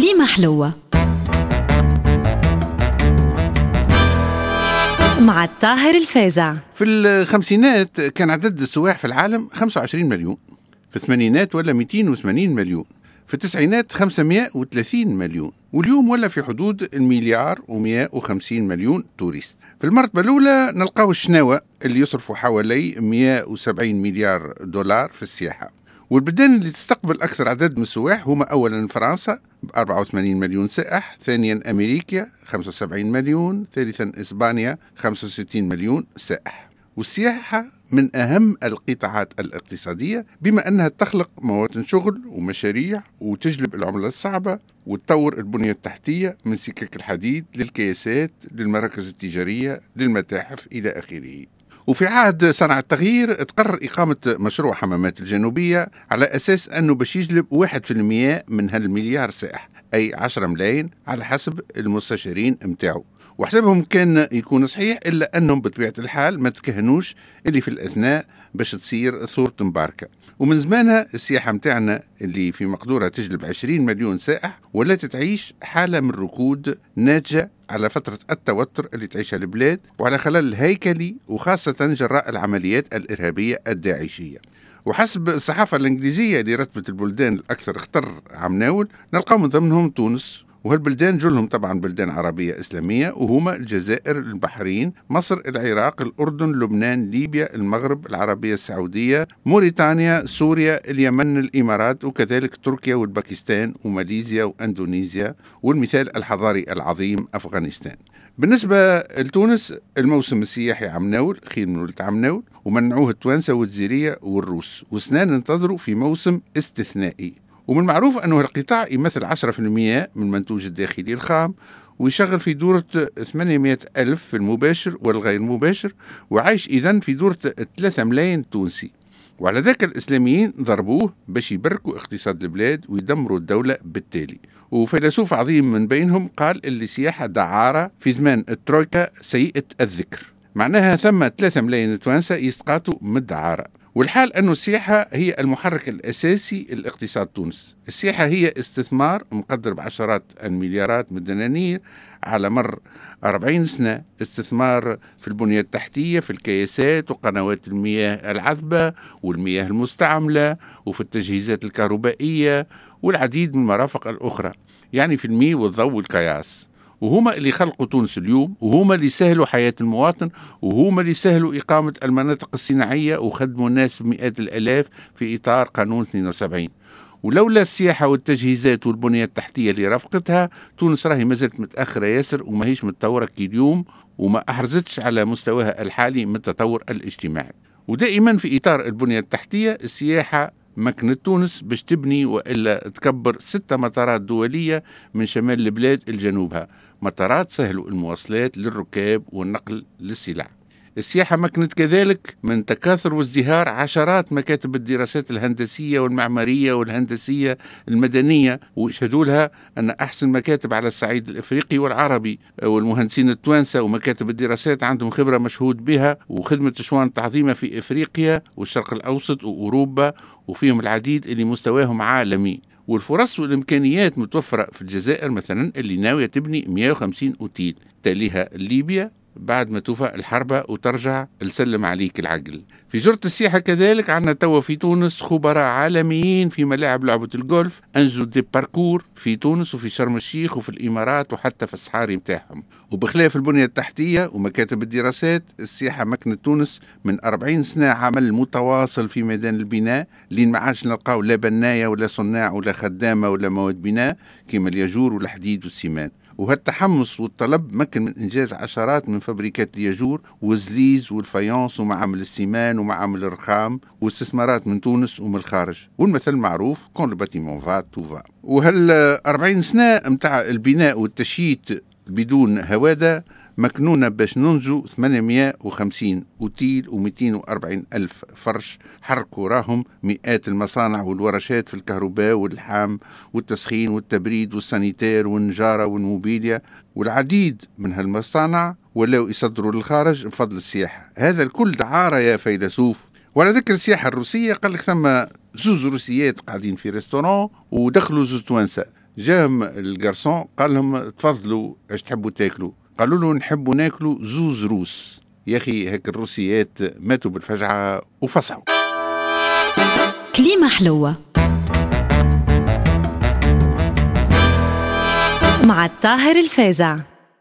كليمة حلوة. مع الطاهر الفازع في الخمسينات كان عدد السواح في العالم 25 مليون في الثمانينات ولا 280 مليون في التسعينات 530 مليون واليوم ولا في حدود المليار و150 مليون توريست في المرتبة الأولى نلقاو الشناوة اللي يصرفوا حوالي 170 مليار دولار في السياحة. والبلدان اللي تستقبل أكثر عدد من السواح هما أولا فرنسا ب 84 مليون سائح ثانيا أمريكا 75 مليون ثالثا إسبانيا 65 مليون سائح. والسياحة من أهم القطاعات الاقتصادية بما أنها تخلق مواطن شغل ومشاريع وتجلب العملة الصعبة وتطور البنية التحتية من سكك الحديد للكياسات للمراكز التجارية للمتاحف إلى آخره. وفي عهد صنع التغيير تقرر إقامة مشروع حمامات الجنوبية على أساس أنه باش يجلب 1% من هالمليار سائح أي 10 ملايين على حسب المستشارين متاعه وحسابهم كان يكون صحيح إلا أنهم بطبيعة الحال ما تكهنوش اللي في الأثناء باش تصير ثورة مباركة. ومن زمانها السياحة متاعنا اللي في مقدورها تجلب 20 مليون سائح ولا تعيش حالة من ركود ناتجة على فترة التوتر اللي تعيشها البلاد وعلى خلل الهيكلي وخاصة جراء العمليات الإرهابية الداعشية. وحسب الصحافة الإنجليزية اللي رتبت البلدان الأكثر اختر عم ناول نلقاو من ضمنهم تونس وهالبلدان جلهم طبعا بلدان عربية إسلامية وهما الجزائر البحرين مصر العراق الأردن لبنان ليبيا المغرب العربية السعودية موريتانيا سوريا اليمن الإمارات وكذلك تركيا والباكستان وماليزيا وأندونيسيا والمثال الحضاري العظيم أفغانستان. بالنسبة لتونس الموسم السياحي عم ناول خير من ولد عم ناول ومنعوه التوانسة والجزيرية والروس وسنان انتظروا في موسم استثنائي. ومن المعروف أنه القطاع يمثل 10% من المنتوج الداخلي الخام ويشغل في دورة 800 ألف في المباشر والغير مباشر وعايش إذن في دورة 3 ملايين تونسي. وعلى ذاك الإسلاميين ضربوه باش يبركوا اقتصاد البلاد ويدمروا الدولة بالتالي. وفيلسوف عظيم من بينهم قال اللي سياحة دعارة في زمان الترويكا سيئة الذكر. معناها ثم 3 ملايين توانسة يسقطوا من الدعارة. والحال أن السياحة هي المحرك الأساسي لاقتصاد تونس السياحة هي استثمار مقدر بعشرات المليارات من الدنانير على مر 40 سنة. استثمار في البنية التحتية في الكياسات وقنوات المياه العذبة والمياه المستعملة وفي التجهيزات الكهربائية والعديد من المرافق الأخرى. يعني في المي والضوء والكياس. وهما اللي خلقوا تونس اليوم وهما اللي سهلوا حياة المواطن وهما اللي سهلوا إقامة المناطق الصناعية وخدموا الناس بمئات الآلاف في إطار قانون 72 ولولا السياحة والتجهيزات والبنية التحتية اللي رافقتها تونس راهي ما زالت متأخرة ياسر وما هيش متطورة كي اليوم وما أحرزتش على مستواها الحالي من التطور الاجتماعي. ودائما في إطار البنية التحتية السياحة مكنت تونس باش تبني وإلا تكبر ستة مطارات دولية من شمال البلاد لجنوبها مطارات سهلوا المواصلات للركاب والنقل للسلع. السياحة مكنت كذلك من تكاثر وازدهار عشرات مكاتب الدراسات الهندسية والمعمارية والهندسية المدنية ويشهدوا لها أن أحسن مكاتب على الصعيد الإفريقي والعربي والمهندسين التوانسة ومكاتب الدراسات عندهم خبرة مشهود بها وخدمة شوان تعظيمة في إفريقيا والشرق الأوسط وأوروبا وفيهم العديد اللي مستواهم عالمي. والفرص والإمكانيات متوفرة في الجزائر مثلا اللي ناوية تبني 150 أوتيل تليها ليبيا بعد ما توفى الحربة وترجع لسلم عليك العقل. في جرة السياحة كذلك عندنا توا في تونس خبراء عالميين في ملاعب لعبة الجولف أنجزوا دي باركور في تونس وفي شرم الشيخ وفي الإمارات وحتى في الصحاري متاعهم وبخلاف البنية التحتية ومكاتب الدراسات السياحة مكنت تونس من 40 سنة عمل متواصل في ميدان البناء لين ما عادش نلقاو لا بناية ولا صناع ولا خدامة ولا مواد بناء كما الياجور والحديد والسيمان وهالتحمس والطلب مكن من إنجاز عشرات من فابريكات الياجور والزليز وال faïence ومعامل السيمان ومعامل الرخام واستثمارات من تونس ومن الخارج. والمثل معروف quand le bâtiment va tout va وهال 40 سنة متاع البناء والتشييد بدون هوادة مكنونة باش ننجو 850 أوتيل و240 ألف فرش. حركوا راهم مئات المصانع والورشات في الكهرباء واللحام والتسخين والتبريد والسانيتير والنجارة والموبيليا. والعديد من هالمصانع ولاو يصدروا للخارج بفضل السياحة. هذا الكل دعارة يا فيلسوف. وعلى ذكر السياحة الروسية قال لك ثم زوز روسيات قاعدين في ريستورون ودخلوا زوز توانسة. جاهم الجرسون قال لهم تفضلوا إيش تحبوا تاكلوا؟ قالوا له نحبوا ناكلوا زوز روس. يا أخي هيك الروسيات ماتوا بالفجعة وفصحوا. كليمة حلوة. مع الطاهر الفازع.